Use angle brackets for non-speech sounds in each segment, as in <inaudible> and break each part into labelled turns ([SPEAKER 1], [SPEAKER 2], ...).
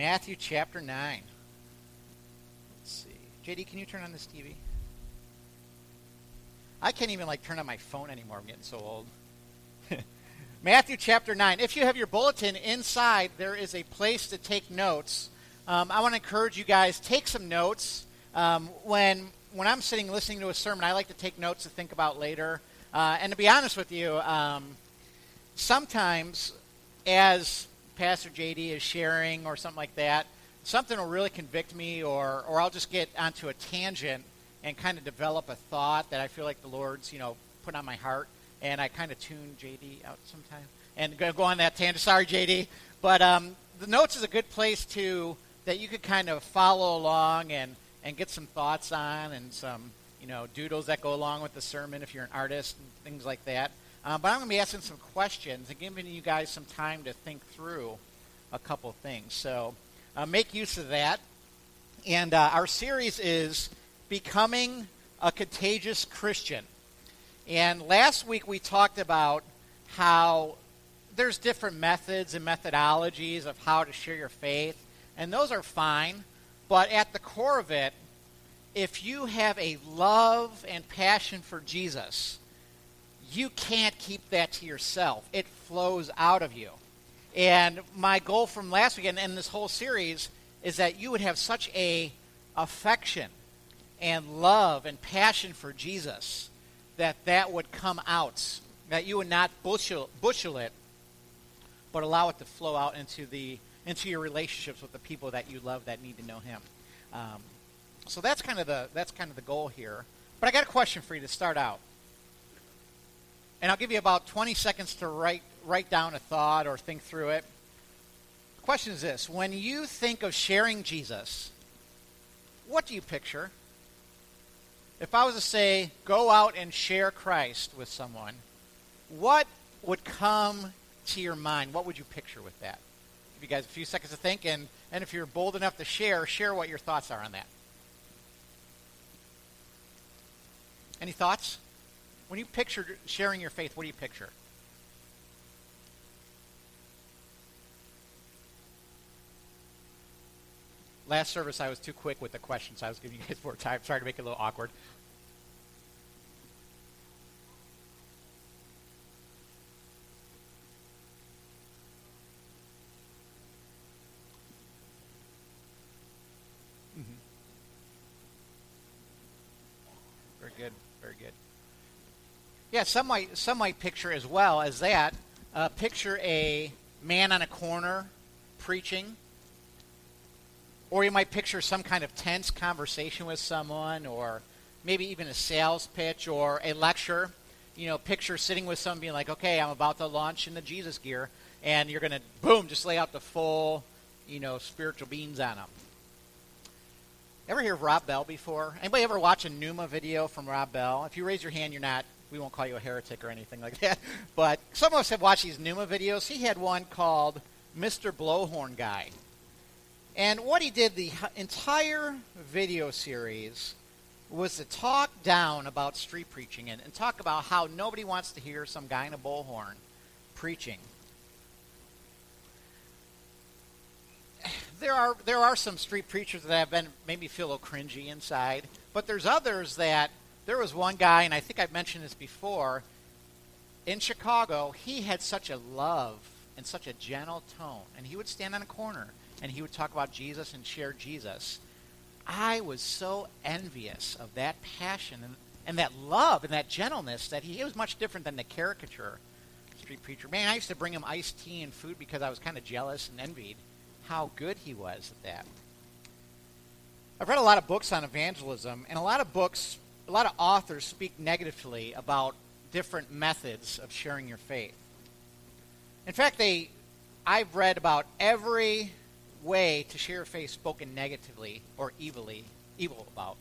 [SPEAKER 1] Matthew chapter 9. Let's see. JD, can you turn on this TV? I can't even like turn on my phone anymore. I'm getting so old. <laughs> Matthew chapter 9. If you have your bulletin inside, there is a place to take notes. Um, I want to encourage you guys, take some notes. Um, when, when I'm sitting listening to a sermon, I like to take notes to think about later. Uh, and to be honest with you, um, sometimes as Pastor JD is sharing or something like that, something will really convict me, or, or I'll just get onto a tangent and kind of develop a thought that I feel like the Lord's, you know, put on my heart and I kind of tune JD out sometimes and go, go on that tangent. Sorry, JD, but um, the notes is a good place to that you could kind of follow along and and get some thoughts on and some you know doodles that go along with the sermon if you're an artist and things like that. Uh, but I'm going to be asking some questions and giving you guys some time to think through a couple things. So uh, make use of that. And uh, our series is becoming a contagious Christian. And last week we talked about how there's different methods and methodologies of how to share your faith, and those are fine. But at the core of it, if you have a love and passion for Jesus, you can't keep that to yourself. It flows out of you. And my goal from last week and, and this whole series is that you would have such a affection and love and passion for Jesus that that would come out, that you would not bushel, bushel it, but allow it to flow out into the into your relationships with the people that you love that need to know Him. Um, so that's kind of the that's kind of the goal here. But I got a question for you to start out, and I'll give you about 20 seconds to write write down a thought or think through it. The question is this: When you think of sharing Jesus, what do you picture? if I was to say, go out and share Christ with someone, what would come to your mind? What would you picture with that? Give you guys a few seconds to think, and, and if you're bold enough to share, share what your thoughts are on that. Any thoughts? When you picture sharing your faith, what do you picture? Last service, I was too quick with the questions. So I was giving you guys more time. Sorry to make it a little awkward. Mm-hmm. Very good. Very good. Yeah, some might some might picture as well as that. Uh, picture a man on a corner preaching or you might picture some kind of tense conversation with someone, or maybe even a sales pitch or a lecture. You know, picture sitting with someone being like, okay, I'm about to launch in the Jesus gear, and you're going to, boom, just lay out the full, you know, spiritual beans on them. Ever hear of Rob Bell before? Anybody ever watch a Nooma video from Rob Bell? If you raise your hand, you're not, we won't call you a heretic or anything like that. <laughs> But some of us have watched these Nooma videos. He had one called Mr. Blowhorn Guy. And what he did the entire video series was to talk down about street preaching and, and talk about how nobody wants to hear some guy in a bullhorn preaching. There are there are some street preachers that have been maybe feel a little cringy inside, but there's others that there was one guy, and I think I've mentioned this before, in Chicago, he had such a love and such a gentle tone, and he would stand on a corner and he would talk about Jesus and share Jesus. I was so envious of that passion and, and that love and that gentleness that he, was much different than the caricature street preacher. Man, I used to bring him iced tea and food because I was kind of jealous and envied how good he was at that. I've read a lot of books on evangelism, and a lot of books, a lot of authors speak negatively about different methods of sharing your faith. In fact, they, I've read about every way to share faith spoken negatively or evilly, evil about.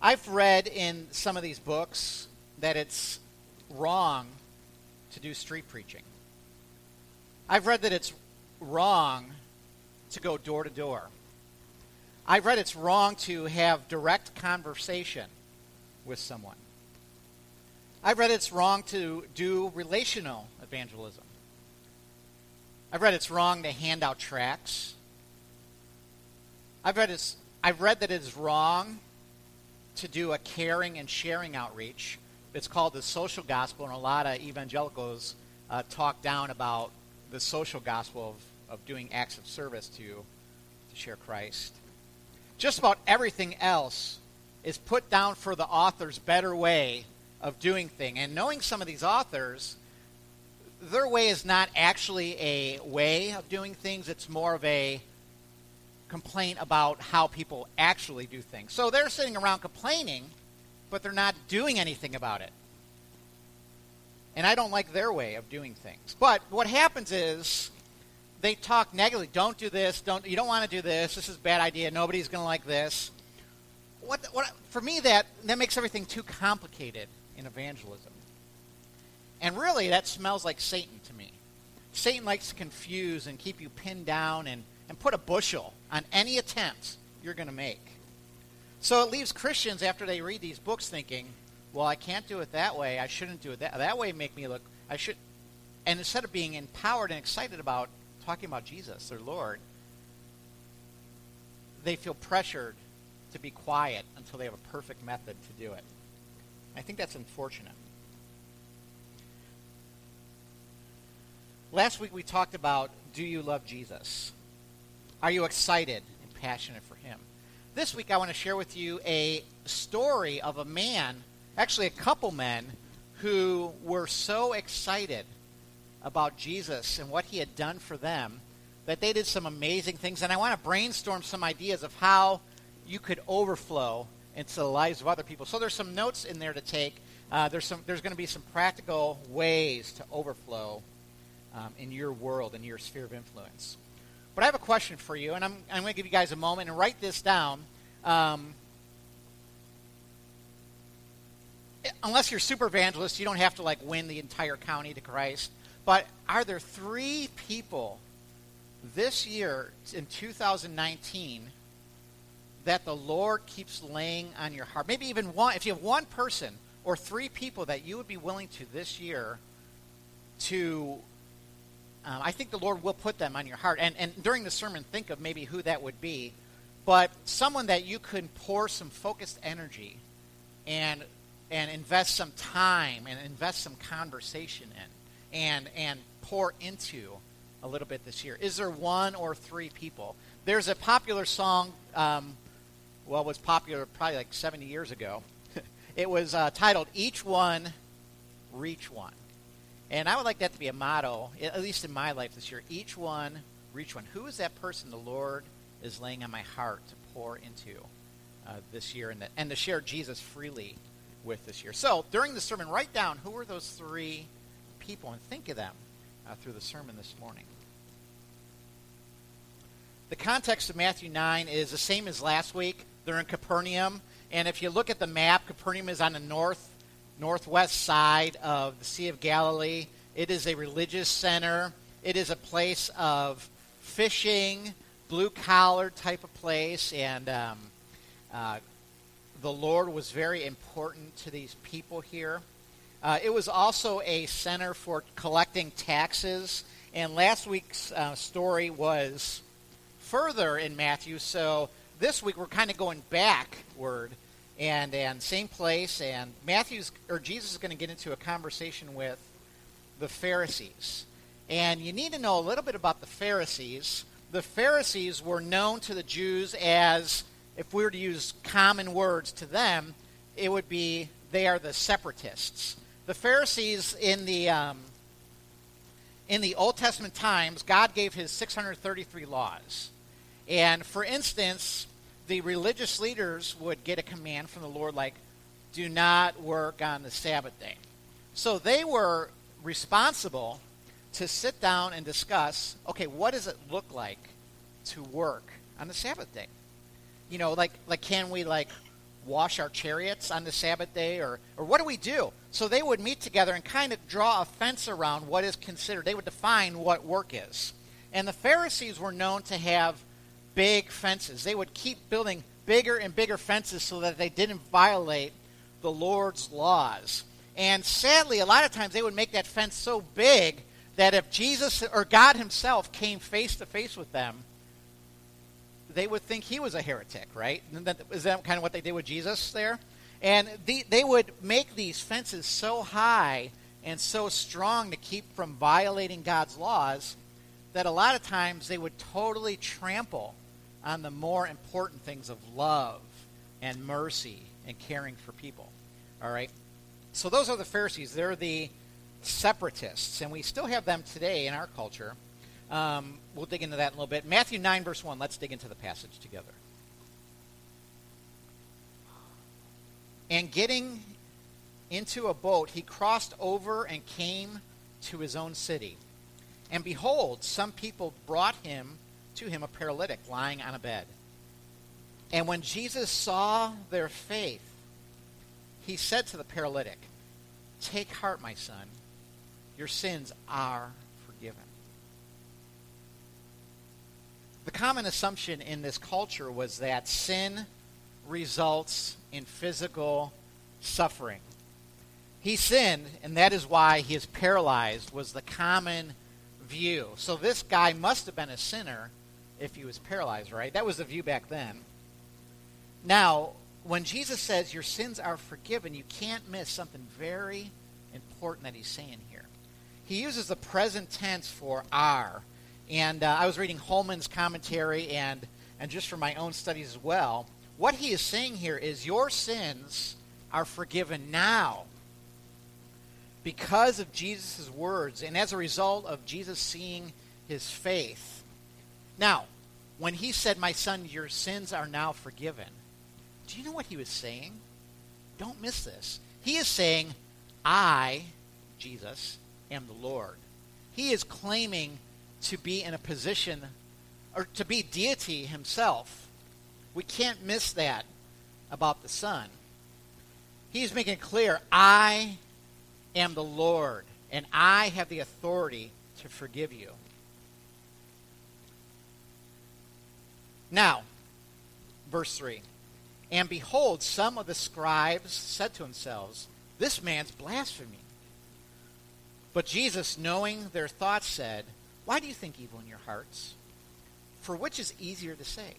[SPEAKER 1] I've read in some of these books that it's wrong to do street preaching. I've read that it's wrong to go door to door. I've read it's wrong to have direct conversation with someone. I've read it's wrong to do relational evangelism. I've read it's wrong to hand out tracts. I've read, it's I've read that it is wrong to do a caring and sharing outreach. It's called the social gospel, and a lot of evangelicals uh, talk down about the social gospel of, of doing acts of service to, to share Christ. Just about everything else is put down for the author's better way of doing thing. And knowing some of these authors, their way is not actually a way of doing things, it's more of a complaint about how people actually do things. So they're sitting around complaining, but they're not doing anything about it. And I don't like their way of doing things. But what happens is they talk negatively. Don't do this. Don't you don't want to do this. This is a bad idea. Nobody's going to like this. What, what for me that that makes everything too complicated in evangelism. And really that smells like Satan to me. Satan likes to confuse and keep you pinned down and, and put a bushel on any attempt you're going to make. So it leaves Christians after they read these books thinking, well, I can't do it that way. I shouldn't do it that that way. Make me look. I should. And instead of being empowered and excited about talking about Jesus, their Lord, they feel pressured to be quiet until they have a perfect method to do it. I think that's unfortunate. Last week we talked about do you love Jesus? Are you excited and passionate for him? This week I want to share with you a story of a man actually a couple men who were so excited about Jesus and what he had done for them that they did some amazing things. And I want to brainstorm some ideas of how you could overflow into the lives of other people. So there's some notes in there to take. Uh, there's some. There's going to be some practical ways to overflow um, in your world in your sphere of influence. But I have a question for you, and I'm, I'm going to give you guys a moment and write this down. Um, unless you're super evangelist, you don't have to like win the entire county to Christ. But are there three people this year in 2019 that the Lord keeps laying on your heart? Maybe even one, if you have one person or three people that you would be willing to this year to, um, I think the Lord will put them on your heart. And, and during the sermon, think of maybe who that would be. But someone that you could pour some focused energy and and invest some time and invest some conversation in and and pour into a little bit this year? Is there one or three people? There's a popular song, um, well, was popular probably like 70 years ago. <laughs> it was uh, titled Each One, Reach One. And I would like that to be a motto, at least in my life this year. Each one, reach one. Who is that person the Lord is laying on my heart to pour into uh, this year and, the, and to share Jesus freely with this year. So during the sermon, write down who are those three people and think of them uh, through the sermon this morning. The context of Matthew 9 is the same as last week. They're in Capernaum. And if you look at the map, Capernaum is on the north northwest side of the Sea of Galilee. It is a religious center. It is a place of fishing, blue collar type of place, and um, uh, the Lord was very important to these people here. Uh, it was also a center for collecting taxes. And last week's uh, story was further in Matthew. So this week we're kind of going backward and and same place. And Matthew's or Jesus is going to get into a conversation with the Pharisees. And you need to know a little bit about the Pharisees. The Pharisees were known to the Jews as if we were to use common words to them, it would be they are the separatists. The Pharisees in the um, in the Old Testament times, God gave His 633 laws, and for instance, the religious leaders would get a command from the Lord like, "Do not work on the Sabbath day." So they were responsible to sit down and discuss. Okay, what does it look like to work on the Sabbath day? you know, like like can we like wash our chariots on the Sabbath day or or what do we do? So they would meet together and kind of draw a fence around what is considered. They would define what work is. And the Pharisees were known to have big fences. They would keep building bigger and bigger fences so that they didn't violate the Lord's laws. And sadly, a lot of times they would make that fence so big that if Jesus or God Himself came face to face with them, they would think he was a heretic, right? Is that kind of what they did with Jesus there? And the, they would make these fences so high and so strong to keep from violating God's laws that a lot of times they would totally trample on the more important things of love and mercy and caring for people. All right? So those are the Pharisees. They're the separatists, and we still have them today in our culture. Um, we'll dig into that in a little bit. Matthew 9, verse 1. Let's dig into the passage together. And getting into a boat, he crossed over and came to his own city. And behold, some people brought him to him a paralytic lying on a bed. And when Jesus saw their faith, he said to the paralytic, Take heart, my son, your sins are forgiven. The common assumption in this culture was that sin results in physical suffering. He sinned, and that is why he is paralyzed, was the common view. So this guy must have been a sinner if he was paralyzed, right? That was the view back then. Now, when Jesus says your sins are forgiven, you can't miss something very important that he's saying here. He uses the present tense for are. And uh, I was reading Holman's commentary and, and just for my own studies as well. What he is saying here is your sins are forgiven now because of Jesus' words and as a result of Jesus seeing his faith. Now, when he said, My son, your sins are now forgiven, do you know what he was saying? Don't miss this. He is saying, I, Jesus, am the Lord. He is claiming to be in a position, or to be deity himself. We can't miss that about the Son. He's making clear, I am the Lord, and I have the authority to forgive you. Now, verse 3 And behold, some of the scribes said to themselves, This man's blaspheming. But Jesus, knowing their thoughts, said, Why do you think evil in your hearts? For which is easier to say?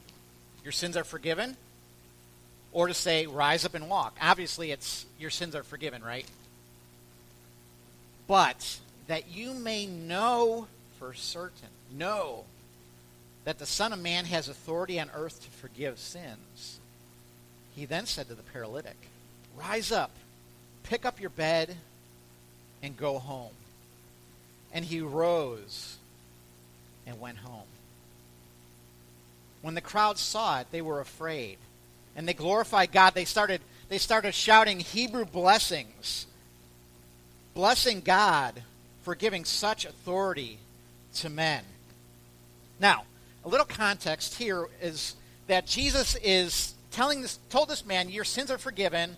[SPEAKER 1] Your sins are forgiven? Or to say, Rise up and walk? Obviously, it's your sins are forgiven, right? But that you may know for certain, know that the Son of Man has authority on earth to forgive sins. He then said to the paralytic, Rise up, pick up your bed, and go home. And he rose and went home. When the crowd saw it, they were afraid. And they glorified God. They started, they started shouting Hebrew blessings blessing God for giving such authority to men. Now, a little context here is that Jesus is telling this told this man, Your sins are forgiven,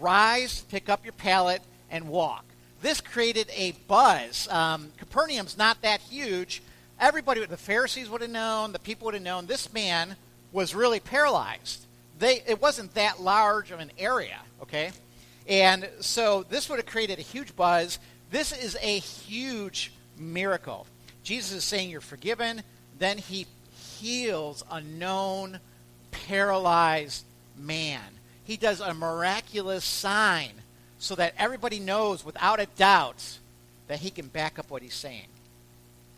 [SPEAKER 1] rise, pick up your pallet, and walk. This created a buzz. Um, Capernaum's not that huge. Everybody, the Pharisees would have known, the people would have known this man was really paralyzed. They, it wasn't that large of an area, okay? And so this would have created a huge buzz. This is a huge miracle. Jesus is saying you're forgiven. Then he heals a known paralyzed man. He does a miraculous sign so that everybody knows without a doubt that he can back up what he's saying.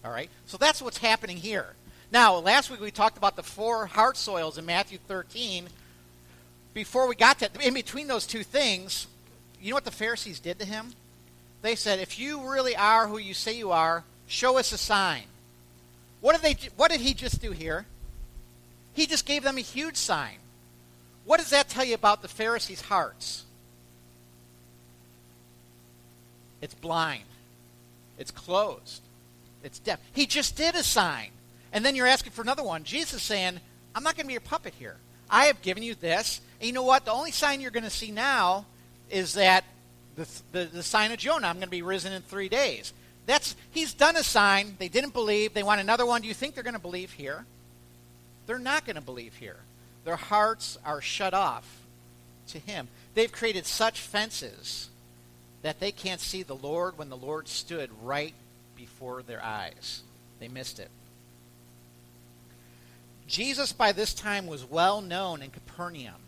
[SPEAKER 1] All right? So that's what's happening here. Now, last week we talked about the four heart soils in Matthew 13. Before we got to, in between those two things, you know what the Pharisees did to him? They said, If you really are who you say you are, show us a sign. What did, they, what did he just do here? He just gave them a huge sign. What does that tell you about the Pharisees' hearts? It's blind. It's closed. It's deaf. He just did a sign. And then you're asking for another one. Jesus is saying, I'm not going to be your puppet here. I have given you this. And you know what? The only sign you're going to see now is that the, the, the sign of Jonah, I'm going to be risen in three days. That's he's done a sign. They didn't believe. They want another one. Do you think they're going to believe here? They're not going to believe here. Their hearts are shut off to him. They've created such fences that they can't see the Lord when the Lord stood right before their eyes. They missed it. Jesus, by this time, was well known in Capernaum.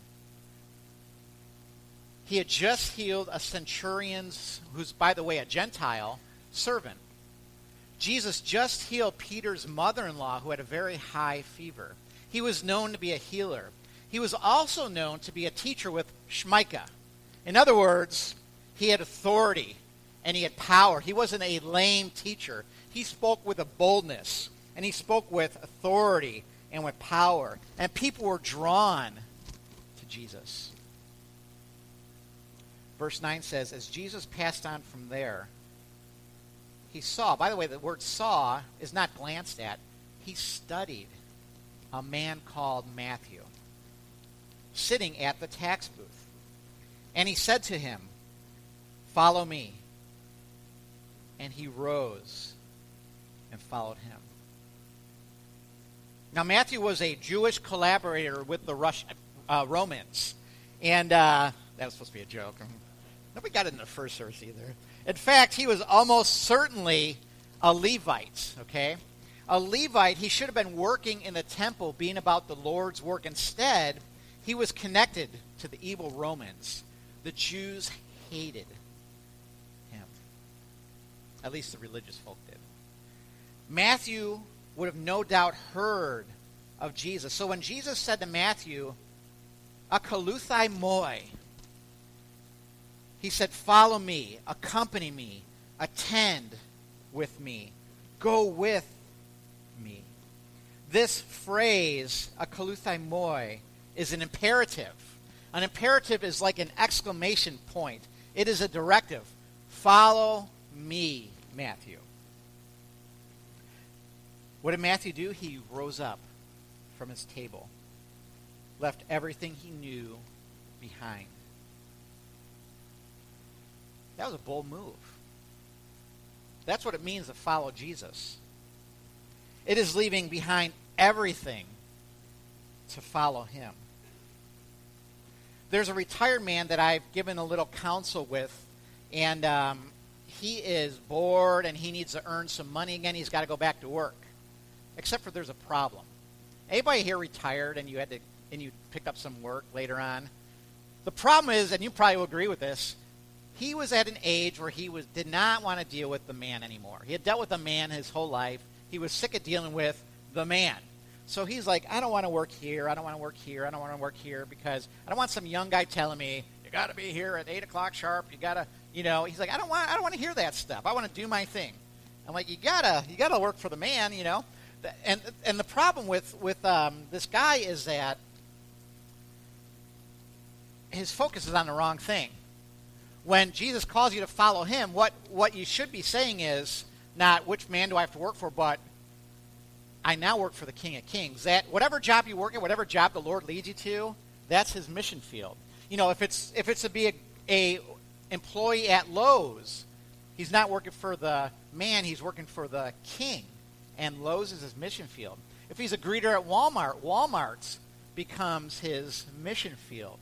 [SPEAKER 1] He had just healed a centurion's, who's, by the way, a Gentile, servant. Jesus just healed Peter's mother in law, who had a very high fever. He was known to be a healer. He was also known to be a teacher with Shmika. In other words, he had authority and he had power. He wasn't a lame teacher. He spoke with a boldness and he spoke with authority and with power. And people were drawn to Jesus. Verse 9 says, As Jesus passed on from there, he saw, by the way, the word saw is not glanced at, he studied a man called Matthew sitting at the tax booth. And he said to him, Follow me. And he rose and followed him. Now, Matthew was a Jewish collaborator with the Rush, uh, Romans. And uh, that was supposed to be a joke. Nobody got in the first service either. In fact, he was almost certainly a Levite, okay? A Levite, he should have been working in the temple, being about the Lord's work. Instead, he was connected to the evil Romans. The Jews hated him. At least the religious folk did. Matthew would have no doubt heard of Jesus. So when Jesus said to Matthew, Akoluthai moi, he said, Follow me, accompany me, attend with me, go with me. This phrase, Akoluthai moi, is an imperative. An imperative is like an exclamation point. It is a directive. Follow me, Matthew. What did Matthew do? He rose up from his table, left everything he knew behind. That was a bold move. That's what it means to follow Jesus. It is leaving behind everything to follow him. There's a retired man that I've given a little counsel with, and um, he is bored and he needs to earn some money again. He's got to go back to work except for there's a problem. Anybody here retired and you had to and you picked up some work later on? The problem is, and you probably will agree with this, he was at an age where he was did not want to deal with the man anymore. He had dealt with the man his whole life. He was sick of dealing with the man. So he's like, I don't want to work here. I don't want to work here. I don't want to work here because I don't want some young guy telling me you got to be here at eight o'clock sharp. You got to, you know. He's like, I don't want. I don't want to hear that stuff. I want to do my thing. I'm like, you gotta, you gotta work for the man, you know and and the problem with with um, this guy is that his focus is on the wrong thing. When Jesus calls you to follow him, what what you should be saying is not which man do I have to work for, but I now work for the King of Kings. That whatever job you work at, whatever job the Lord leads you to, that's his mission field. You know, if it's if it's to be a, a employee at Lowe's, he's not working for the man; he's working for the King and Lowe's is his mission field. If he's a greeter at Walmart, Walmart's becomes his mission field.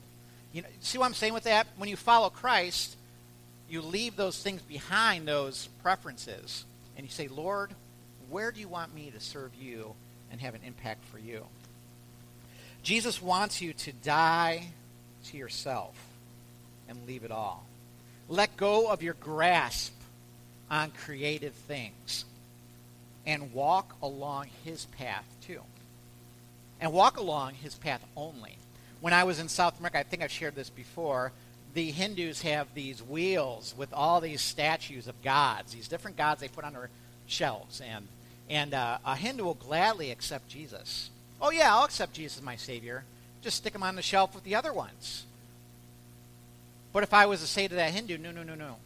[SPEAKER 1] You know, see what I'm saying with that? When you follow Christ, you leave those things behind, those preferences, and you say, Lord, where do you want me to serve you and have an impact for you? Jesus wants you to die to yourself and leave it all. Let go of your grasp on creative things and walk along his path too. And walk along his path only. When I was in South America, I think I've shared this before, the Hindus have these wheels with all these statues of gods, these different gods they put on their shelves. And, and uh, a Hindu will gladly accept Jesus. Oh, yeah, I'll accept Jesus as my Savior. Just stick him on the shelf with the other ones. But if I was to say to that Hindu, no, no, no, no.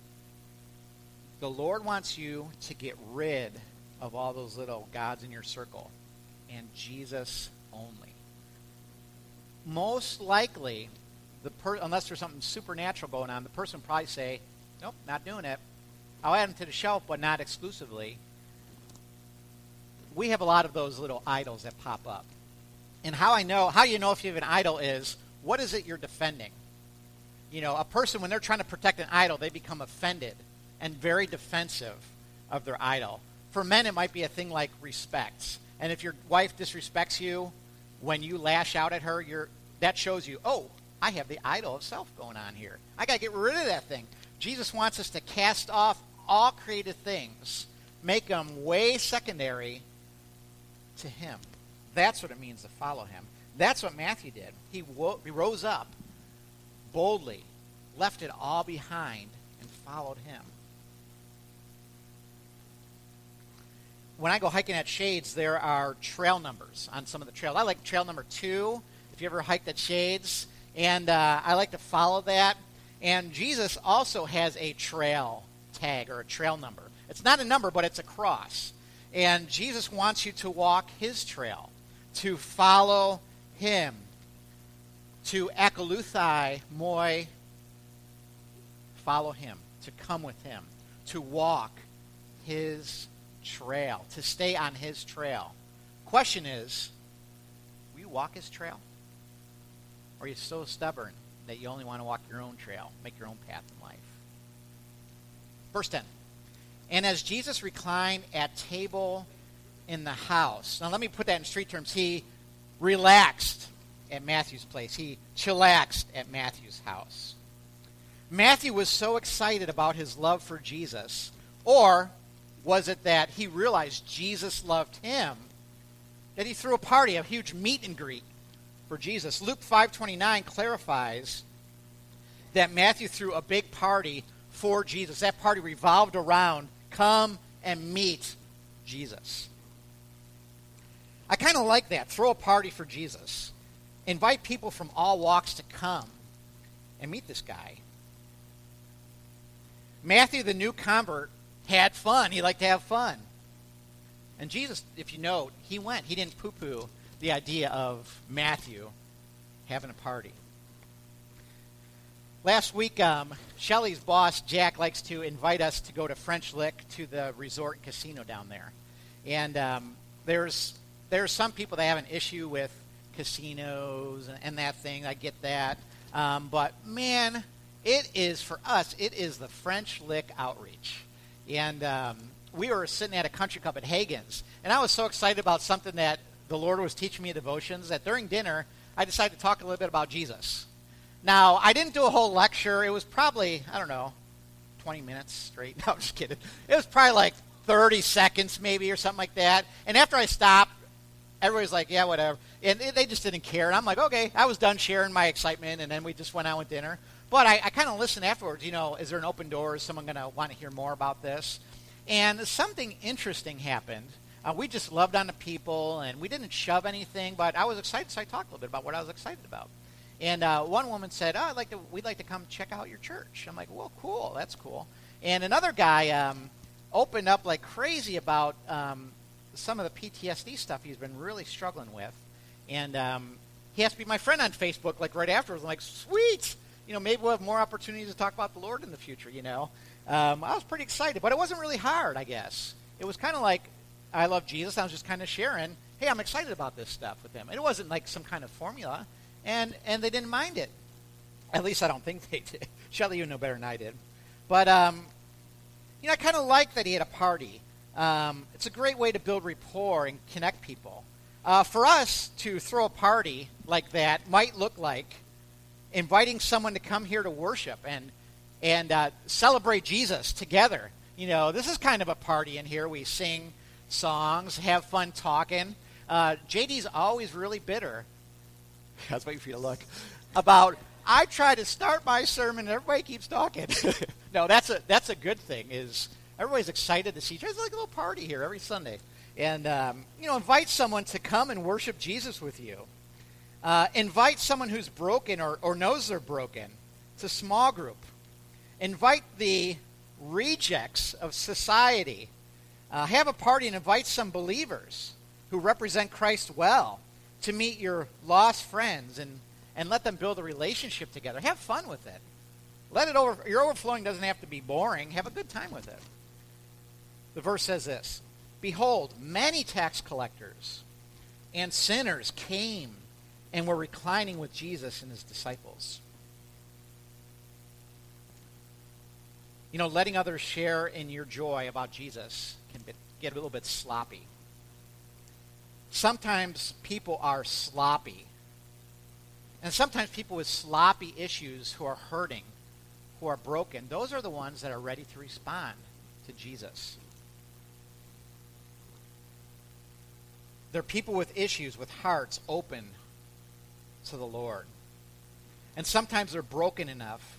[SPEAKER 1] The Lord wants you to get rid of all those little gods in your circle and Jesus only. Most likely, the per- unless there's something supernatural going on, the person probably say, "Nope, not doing it." I'll add them to the shelf, but not exclusively. We have a lot of those little idols that pop up, and how I know how you know if you have an idol is what is it you're defending. You know, a person when they're trying to protect an idol, they become offended and very defensive of their idol. For men, it might be a thing like respects. And if your wife disrespects you, when you lash out at her, you're, that shows you, oh, I have the idol of self going on here. I got to get rid of that thing. Jesus wants us to cast off all created things, make them way secondary to Him. That's what it means to follow Him. That's what Matthew did. He, wo- he rose up boldly, left it all behind, and followed Him. When I go hiking at Shades, there are trail numbers on some of the trails. I like trail number two. If you ever hiked at Shades, and uh, I like to follow that. And Jesus also has a trail tag or a trail number. It's not a number, but it's a cross. And Jesus wants you to walk his trail, to follow him, to akaluthai moi, follow him, to come with him, to walk his trail, to stay on his trail. Question is, will you walk his trail? Or are you so stubborn that you only want to walk your own trail, make your own path in life? Verse 10. And as Jesus reclined at table in the house. Now let me put that in street terms. He relaxed at Matthew's place. He chillaxed at Matthew's house. Matthew was so excited about his love for Jesus, or was it that he realized Jesus loved him, that he threw a party, a huge meet and greet for Jesus. Luke 5:29 clarifies that Matthew threw a big party for Jesus. That party revolved around come and meet Jesus. I kind of like that. Throw a party for Jesus. Invite people from all walks to come and meet this guy. Matthew, the new convert, had fun. He liked to have fun. And Jesus, if you note, he went. He didn't poo poo the idea of Matthew having a party. Last week, um, Shelly's boss, Jack, likes to invite us to go to French Lick to the resort casino down there. And um, there's, there's some people that have an issue with casinos and, and that thing. I get that. Um, but man, it is, for us, it is the French Lick outreach. And um, we were sitting at a country club at Hagen's. And I was so excited about something that the Lord was teaching me devotions that during dinner, I decided to talk a little bit about Jesus. Now, I didn't do a whole lecture. It was probably, I don't know, 20 minutes straight. <laughs> No, I'm just kidding. It was probably like 30 seconds maybe or something like that. And after I stopped, everybody's like, yeah, whatever. And they just didn't care. And I'm like, okay, I was done sharing my excitement, and then we just went out with dinner. But I, I kind of listened afterwards. You know, is there an open door? Is someone going to want to hear more about this? And something interesting happened uh, we just loved on the people, and we didn't shove anything. But I was excited, so I talked a little bit about what I was excited about. And uh, one woman said, "Oh, I'd like to. We'd like to come check out your church." I'm like, "Well, cool. That's cool." And another guy um, opened up like crazy about um, some of the PTSD stuff he's been really struggling with, and um, he asked to be my friend on Facebook. Like right afterwards, I'm like, "Sweet." You know, maybe we'll have more opportunities to talk about the Lord in the future. You know, um, I was pretty excited, but it wasn't really hard. I guess it was kind of like I love Jesus. I was just kind of sharing, hey, I'm excited about this stuff with them. It wasn't like some kind of formula, and and they didn't mind it. At least I don't think they did. <laughs> Shelly, you know better than I did. But um, you know, I kind of like that he had a party. Um, it's a great way to build rapport and connect people. Uh, for us to throw a party like that might look like inviting someone to come here to worship and and uh, celebrate Jesus together. You know, this is kind of a party in here. We sing songs, have fun talking. Uh, JD's always really bitter. Waiting for you to look. About I try to start my sermon and everybody keeps talking. <laughs> no, that's a that's a good thing. Is everybody's excited to see each other. It's like a little party here every Sunday, and um, you know, invite someone to come and worship Jesus with you. Uh, invite someone who's broken or, or knows they're broken. It's a small group. Invite the rejects of society uh, have a party and invite some believers who represent Christ well to meet your lost friends and, and let them build a relationship together. Have fun with it. Let it over. Your overflowing doesn't have to be boring. Have a good time with it. The verse says this Behold, many tax collectors and sinners came and were reclining with Jesus and his disciples. You know, letting others share in your joy about Jesus can get a little bit sloppy. sometimes people are sloppy. And sometimes people with sloppy issues who are hurting, who are broken, those are the ones that are ready to respond to Jesus. They're people with issues, with hearts open to the Lord. And sometimes they're broken enough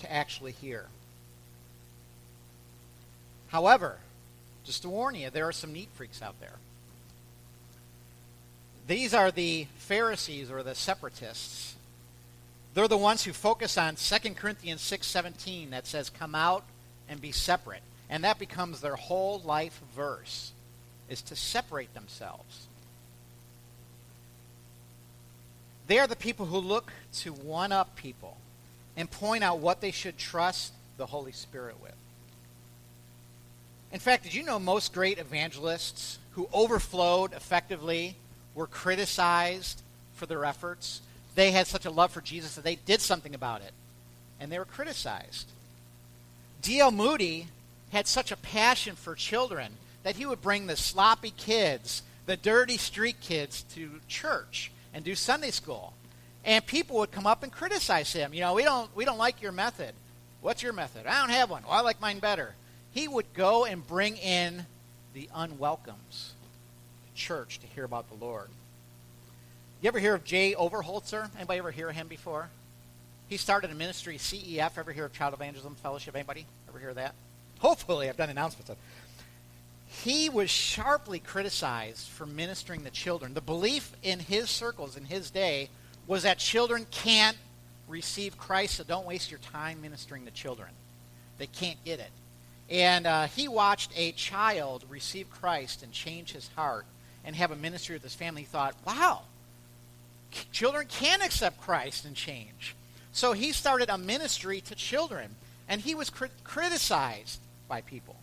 [SPEAKER 1] to actually hear. However, just to warn you, there are some neat freaks out there. These are the Pharisees or the separatists. They're the ones who focus on 2 Corinthians 6:17 that says come out and be separate. And that becomes their whole life verse is to separate themselves. They are the people who look to one up people and point out what they should trust the Holy Spirit with. In fact, did you know most great evangelists who overflowed effectively were criticized for their efforts? They had such a love for Jesus that they did something about it, and they were criticized. D.L. Moody had such a passion for children that he would bring the sloppy kids, the dirty street kids, to church and do Sunday school. And people would come up and criticize him. You know, we don't, we don't like your method. What's your method? I don't have one. Well, I like mine better he would go and bring in the unwelcomes to church to hear about the Lord. You ever hear of Jay Overholtzer? Anybody ever hear of him before? He started a ministry, CEF. Ever hear of Child Evangelism Fellowship? Anybody ever hear of that? Hopefully, I've done announcements of. He was sharply criticized for ministering to children. The belief in his circles in his day was that children can't receive Christ, so don't waste your time ministering to children. They can't get it. And uh, he watched a child receive Christ and change his heart and have a ministry with his family. He thought, wow, children can accept Christ and change. So he started a ministry to children, and he was crit- criticized by people.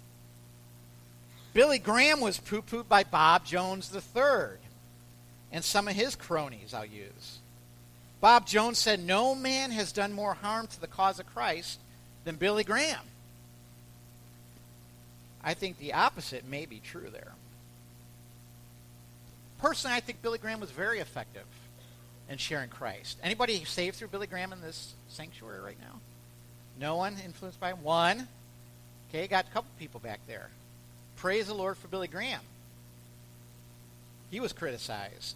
[SPEAKER 1] Billy Graham was poo pooed by Bob Jones III and some of his cronies, I'll use. Bob Jones said, No man has done more harm to the cause of Christ than Billy Graham. I think the opposite may be true there. Personally, I think Billy Graham was very effective in sharing Christ. Anybody saved through Billy Graham in this sanctuary right now? No one influenced by him? One. Okay, got a couple people back there. Praise the Lord for Billy Graham. He was criticized.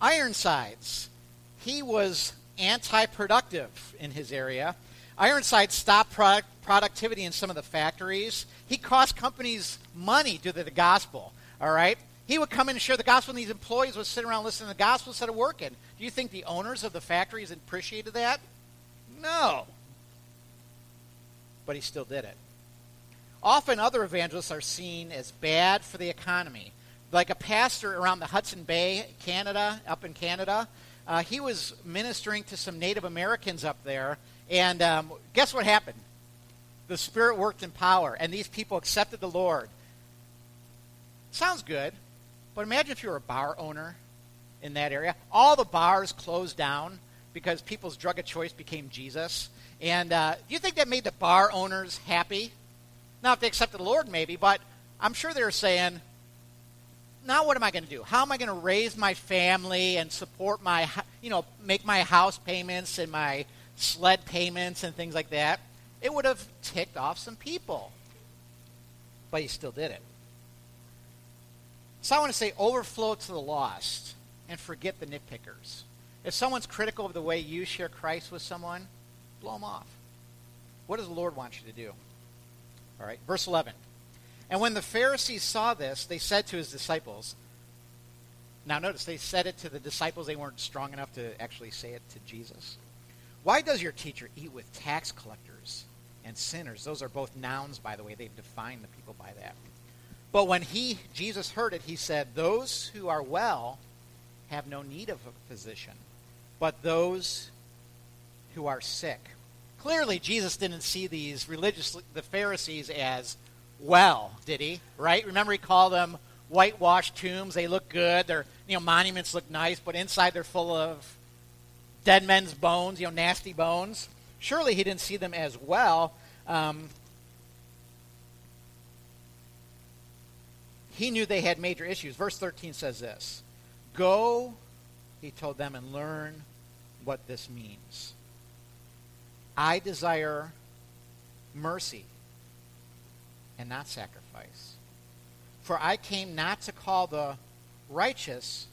[SPEAKER 1] Ironsides. He was anti productive in his area. Ironside stopped product, productivity in some of the factories. He cost companies money due to the gospel. All right? He would come in and share the gospel, and these employees would sit around listening to the gospel instead of working. Do you think the owners of the factories appreciated that? No. But he still did it. Often other evangelists are seen as bad for the economy. Like a pastor around the Hudson Bay, Canada, up in Canada, uh, he was ministering to some Native Americans up there, and um, guess what happened? The Spirit worked in power, and these people accepted the Lord. Sounds good, but imagine if you were a bar owner in that area. All the bars closed down because people's drug of choice became Jesus. And uh, do you think that made the bar owners happy? Now, if they accepted the Lord, maybe, but I'm sure they were saying, now what am I going to do? How am I going to raise my family and support my, you know, make my house payments and my sled payments and things like that, it would have ticked off some people. But he still did it. So I want to say overflow to the lost and forget the nitpickers. If someone's critical of the way you share Christ with someone, blow them off. What does the Lord want you to do? All right, verse 11. And when the Pharisees saw this, they said to his disciples, now notice they said it to the disciples, they weren't strong enough to actually say it to Jesus. Why does your teacher eat with tax collectors and sinners? Those are both nouns, by the way. They've defined the people by that. But when he, Jesus, heard it, he said, Those who are well have no need of a physician, but those who are sick. Clearly, Jesus didn't see these religious, the Pharisees, as well, did he? Right? Remember, he called them whitewashed tombs. They look good. Their you know monuments look nice, but inside they're full of dead men's bones, you know, nasty bones. Surely he didn't see them as well. Um, he knew they had major issues. Verse 13 says this Go, he told them, and learn what this means. I desire mercy and not sacrifice. For I came not to call the righteous,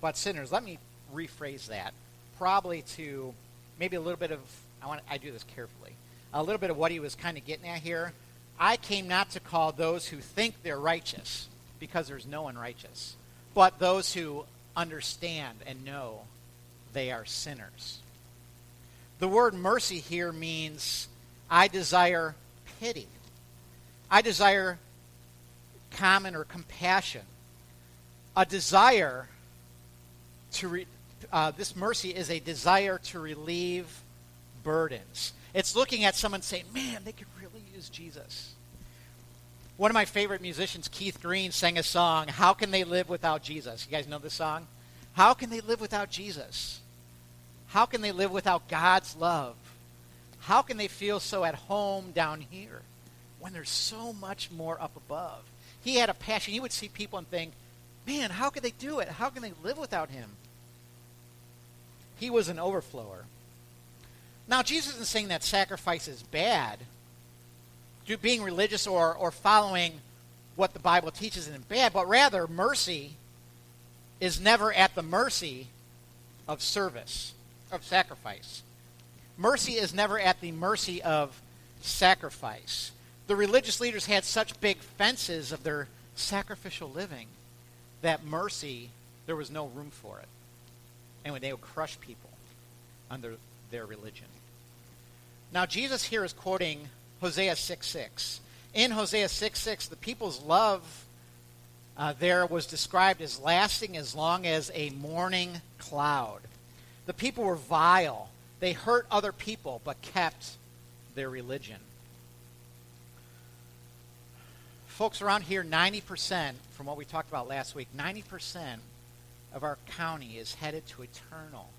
[SPEAKER 1] but sinners. Let me rephrase that. Probably to maybe a little bit of, I, want, I do this carefully, a little bit of what he was kind of getting at here. I came not to call those who think they're righteous, because there's no one righteous, but those who understand and know they are sinners. The word mercy here means I desire pity. I desire common or compassion. A desire to, re, uh, this mercy is a desire to relieve burdens. It's looking at someone saying, man, they could really use Jesus. One of my favorite musicians, Keith Green, sang a song, How Can They Live Without Jesus? You guys know this song? How can they live without Jesus? How can they live without God's love? How can they feel so at home down here when there's so much more up above? He had a passion. He would see people and think, man, how could they do it? How can they live without him? He was an overflower. Now, Jesus isn't saying that sacrifice is bad. Being religious or, or following what the Bible teaches isn't bad, but rather mercy is never at the mercy of service, of sacrifice. Mercy is never at the mercy of sacrifice. The religious leaders had such big fences of their sacrificial living that mercy, there was no room for it. And when they would crush people under their religion. Now, Jesus here is quoting Hosea 6 6. In Hosea 6 6, the people's love uh, there was described as lasting as long as a morning cloud. The people were vile. They hurt other people, but kept their religion. Folks around here, 90%, from what we talked about last week, 90% of our county is headed to eternal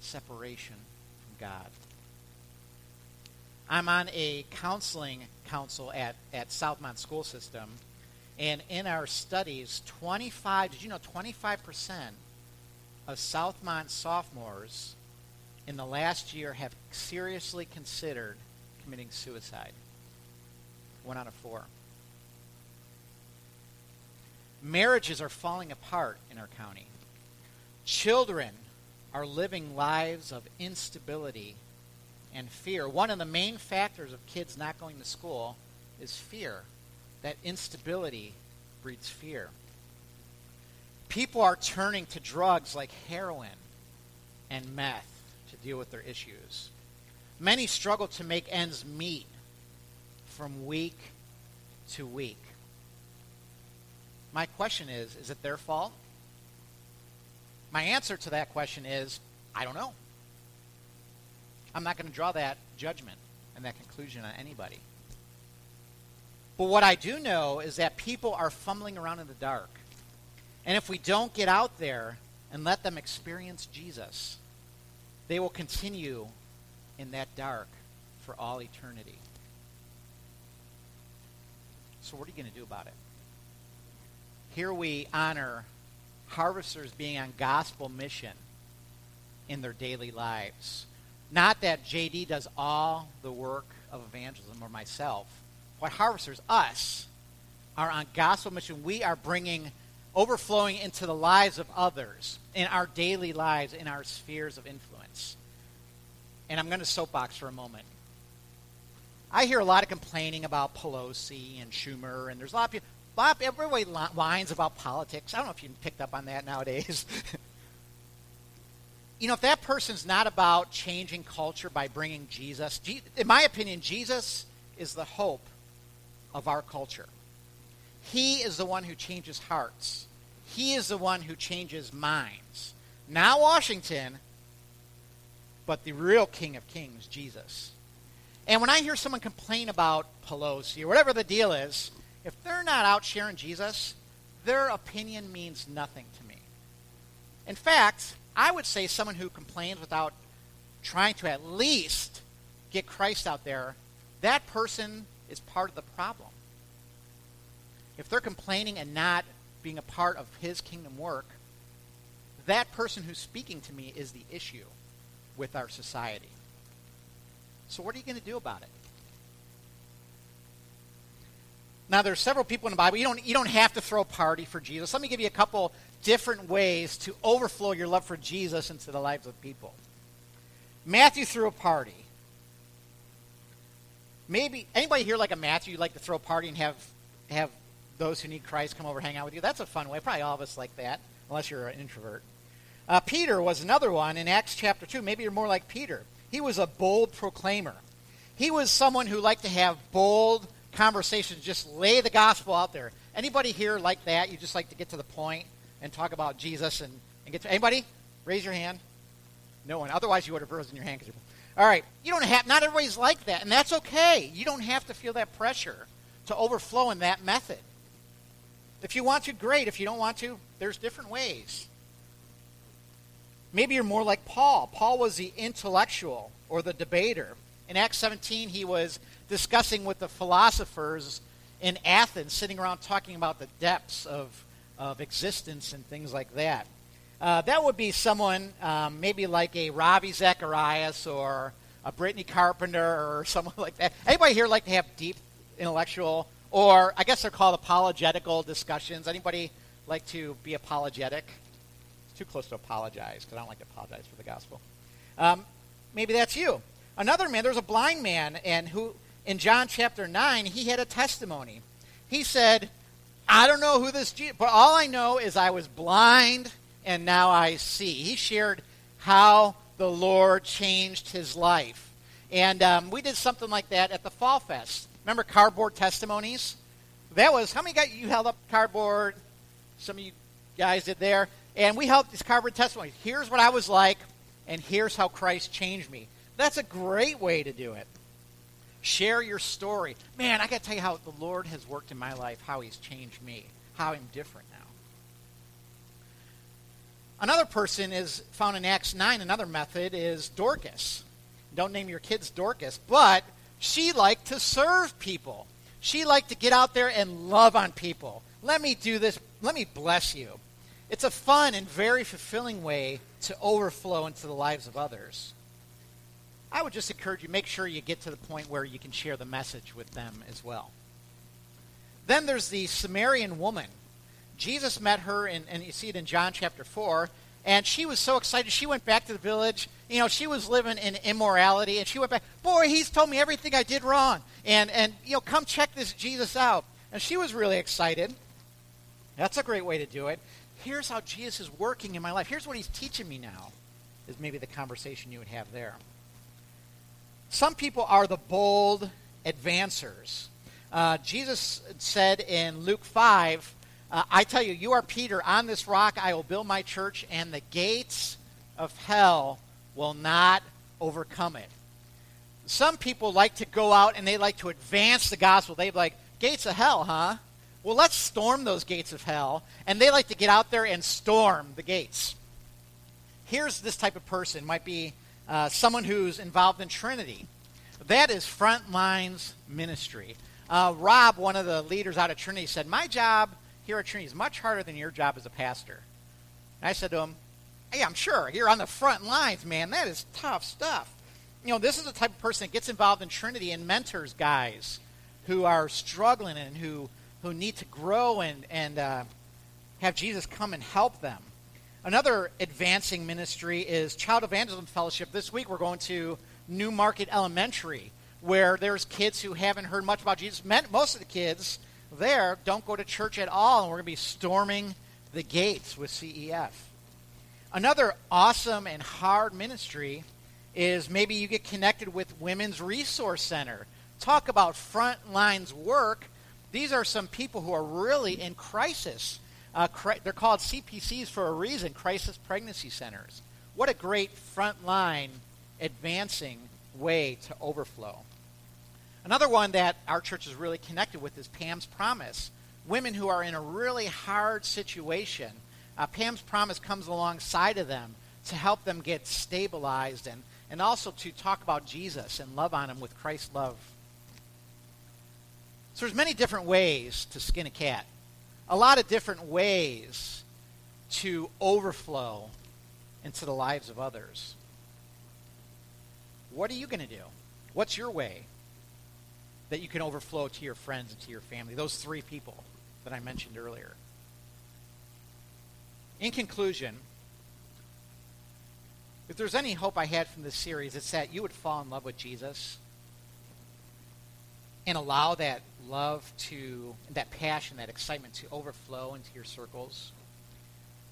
[SPEAKER 1] separation from God. I'm on a counseling council at, at Southmont School System, and in our studies, 25, did you know 25% of Southmont sophomores in the last year have seriously considered committing suicide? One out of four. Marriages are falling apart in our county. Children are living lives of instability and fear. One of the main factors of kids not going to school is fear that instability breeds fear. People are turning to drugs like heroin and meth to deal with their issues. Many struggle to make ends meet from week to week. My question is is it their fault? My answer to that question is I don't know. I'm not going to draw that judgment and that conclusion on anybody. But what I do know is that people are fumbling around in the dark. And if we don't get out there and let them experience Jesus, they will continue in that dark for all eternity. So, what are you going to do about it? Here we honor harvesters being on gospel mission in their daily lives. Not that JD does all the work of evangelism or myself, what harvesters, us, are on gospel mission. We are bringing overflowing into the lives of others, in our daily lives, in our spheres of influence. And I'm going to soapbox for a moment. I hear a lot of complaining about Pelosi and Schumer, and there's a lot of people, of, everybody whines about politics. I don't know if you picked up on that nowadays. <laughs> you know, if that person's not about changing culture by bringing Jesus, in my opinion, Jesus is the hope of our culture. He is the one who changes hearts. He is the one who changes minds. Not Washington, but the real King of Kings, Jesus. And when I hear someone complain about Pelosi or whatever the deal is, if they're not out sharing Jesus, their opinion means nothing to me. In fact, I would say someone who complains without trying to at least get Christ out there, that person is part of the problem. if they're complaining and not being a part of his kingdom work, that person who's speaking to me is the issue with our society. So what are you going to do about it? Now there's several people in the Bible. You don't you don't have to throw a party for Jesus. Let me give you a couple different ways to overflow your love for Jesus into the lives of people. Matthew threw a party. Maybe anybody here like a Matthew, you'd like to throw a party and have have those who need Christ come over hang out with you. That's a fun way. Probably all of us like that, unless you're an introvert. Uh, Peter was another one in Acts chapter 2. Maybe you're more like Peter. He was a bold proclaimer. He was someone who liked to have bold conversations, just lay the gospel out there. Anybody here like that? You just like to get to the point and talk about Jesus and, and get to anybody? Raise your hand. No one. Otherwise, you would have risen your hand. All right. You don't have. Not everybody's like that, and that's okay. You don't have to feel that pressure to overflow in that method. If you want to, great. If you don't want to, there's different ways. Maybe you're more like Paul. Paul was the intellectual or the debater. In Acts 17, he was discussing with the philosophers in Athens, sitting around talking about the depths of, of existence and things like that. Uh, that would be someone um, maybe like a Ravi Zacharias or a Brittany Carpenter or <laughs> someone like that. Anybody here like to have deep intellectual, or I guess they're called apologetical discussions? Anybody like to be apologetic? It's too close to apologize because I don't like to apologize for the gospel. Um, maybe that's you. Another man, there's a blind man, and who in John chapter 9, he had a testimony. He said, I don't know who this Jesus, but all I know is I was blind and now I see. He shared how the Lord changed his life. And um, we did something like that at the Fall Fest. Remember cardboard testimonies? That was, how many guys you held up cardboard? Some of you guys did there. And we held these cardboard testimonies. Here's what I was like, and here's how Christ changed me. That's a great way to do it. Share your story. Man, I got to tell you how the Lord has worked in my life, how He's changed me, how I'm different now. Another person is found in Acts 9. Another method is Dorcas. Don't name your kids Dorcas, but she liked to serve people. She liked to get out there and love on people. Let me do this. Let me bless you. It's a fun and very fulfilling way to overflow into the lives of others. I would just encourage you, make sure you get to the point where you can share the message with them as well. Then there's the Samaritan woman. Jesus met her, in, and you see it in John chapter 4, and she was so excited. She went back to the village. You know, she was living in immorality, and she went back. Boy, he's told me everything I did wrong. And, and you know, come check this Jesus out. And she was really excited. That's a great way to do it. Here's how Jesus is working in my life. Here's what he's teaching me now, is maybe the conversation you would have there. Some people are the bold advancers. Uh, Jesus said in Luke 5, uh, I tell you, you are Peter. On this rock I will build my church, and the gates of hell will not overcome it. Some people like to go out and they like to advance the gospel. They like, gates of hell, huh? Well, let's storm those gates of hell. And they like to get out there and storm the gates. Here's this type of person. Might be uh, someone who's involved in Trinity. That is Frontlines ministry. Uh, Rob, one of the leaders out of Trinity, said, My job here at Trinity is much harder than your job as a pastor. And I said to him, Hey, I'm sure. You're on the front lines, man. That is tough stuff. You know, this is the type of person that gets involved in Trinity and mentors guys who are struggling and who, who need to grow and, and uh, have Jesus come and help them. Another advancing ministry is Child Evangelism Fellowship. This week we're going to New Market Elementary, where there's kids who haven't heard much about Jesus. Most of the kids there don't go to church at all, and we're going to be storming the gates with CEF. Another awesome and hard ministry is maybe you get connected with Women's Resource Center. Talk about front lines work. These are some people who are really in crisis uh, they're called CPCs for a reason, crisis pregnancy centers. What a great frontline advancing way to overflow. Another one that our church is really connected with is Pam's Promise. Women who are in a really hard situation, uh, Pam's Promise comes alongside of them to help them get stabilized and, and also to talk about Jesus and love on him with Christ's love. So there's many different ways to skin a cat. A lot of different ways to overflow into the lives of others. What are you going to do? What's your way that you can overflow to your friends and to your family? Those three people that I mentioned earlier. In conclusion, if there's any hope I had from this series, it's that you would fall in love with Jesus and allow that love to, that passion, that excitement to overflow into your circles.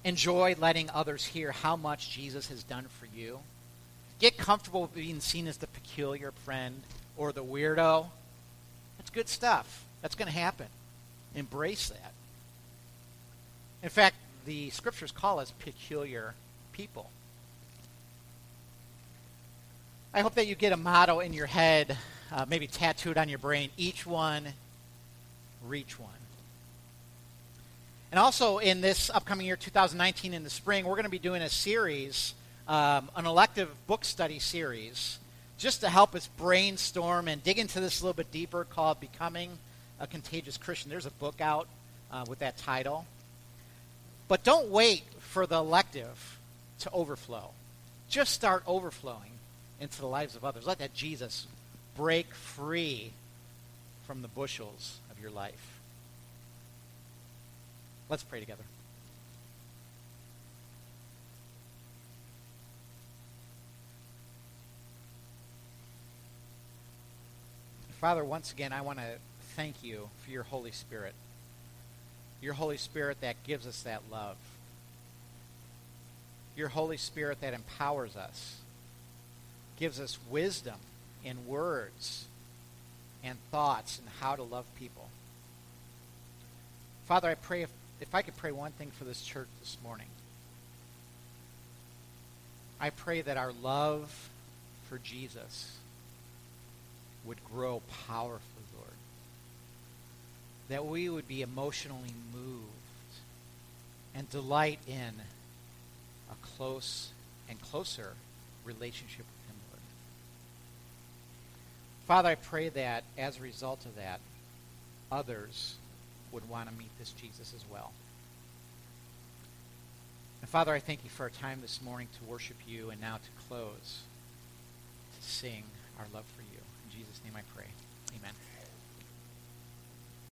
[SPEAKER 1] Enjoy letting others hear how much Jesus has done for you. Get comfortable being seen as the peculiar friend or the weirdo. That's good stuff. That's going to happen. Embrace that. In fact, the scriptures call us peculiar people. I hope that you get a motto in your head, uh, maybe tattooed on your brain each one, reach one. And also in this upcoming year, 2019, in the spring, we're going to be doing a series, um, an elective book study series, just to help us brainstorm and dig into this a little bit deeper called Becoming a Contagious Christian. There's a book out uh, with that title. But don't wait for the elective to overflow. Just start overflowing into the lives of others. Let that Jesus break free from the bushels of your life. Let's pray together. Father, once again, I want to thank you for your Holy Spirit. Your Holy Spirit that gives us that love. Your Holy Spirit that empowers us, gives us wisdom in words and thoughts and how to love people. Father, I pray if if I could pray one thing for this church this morning, I pray that our love for Jesus would grow powerfully, Lord. That we would be emotionally moved and delight in a close and closer relationship. Father, I pray that as a result of that, others would want to meet this Jesus as well. And Father, I thank you for our time this morning to worship you and now to close, to sing our love for you. In Jesus' name I pray. Amen.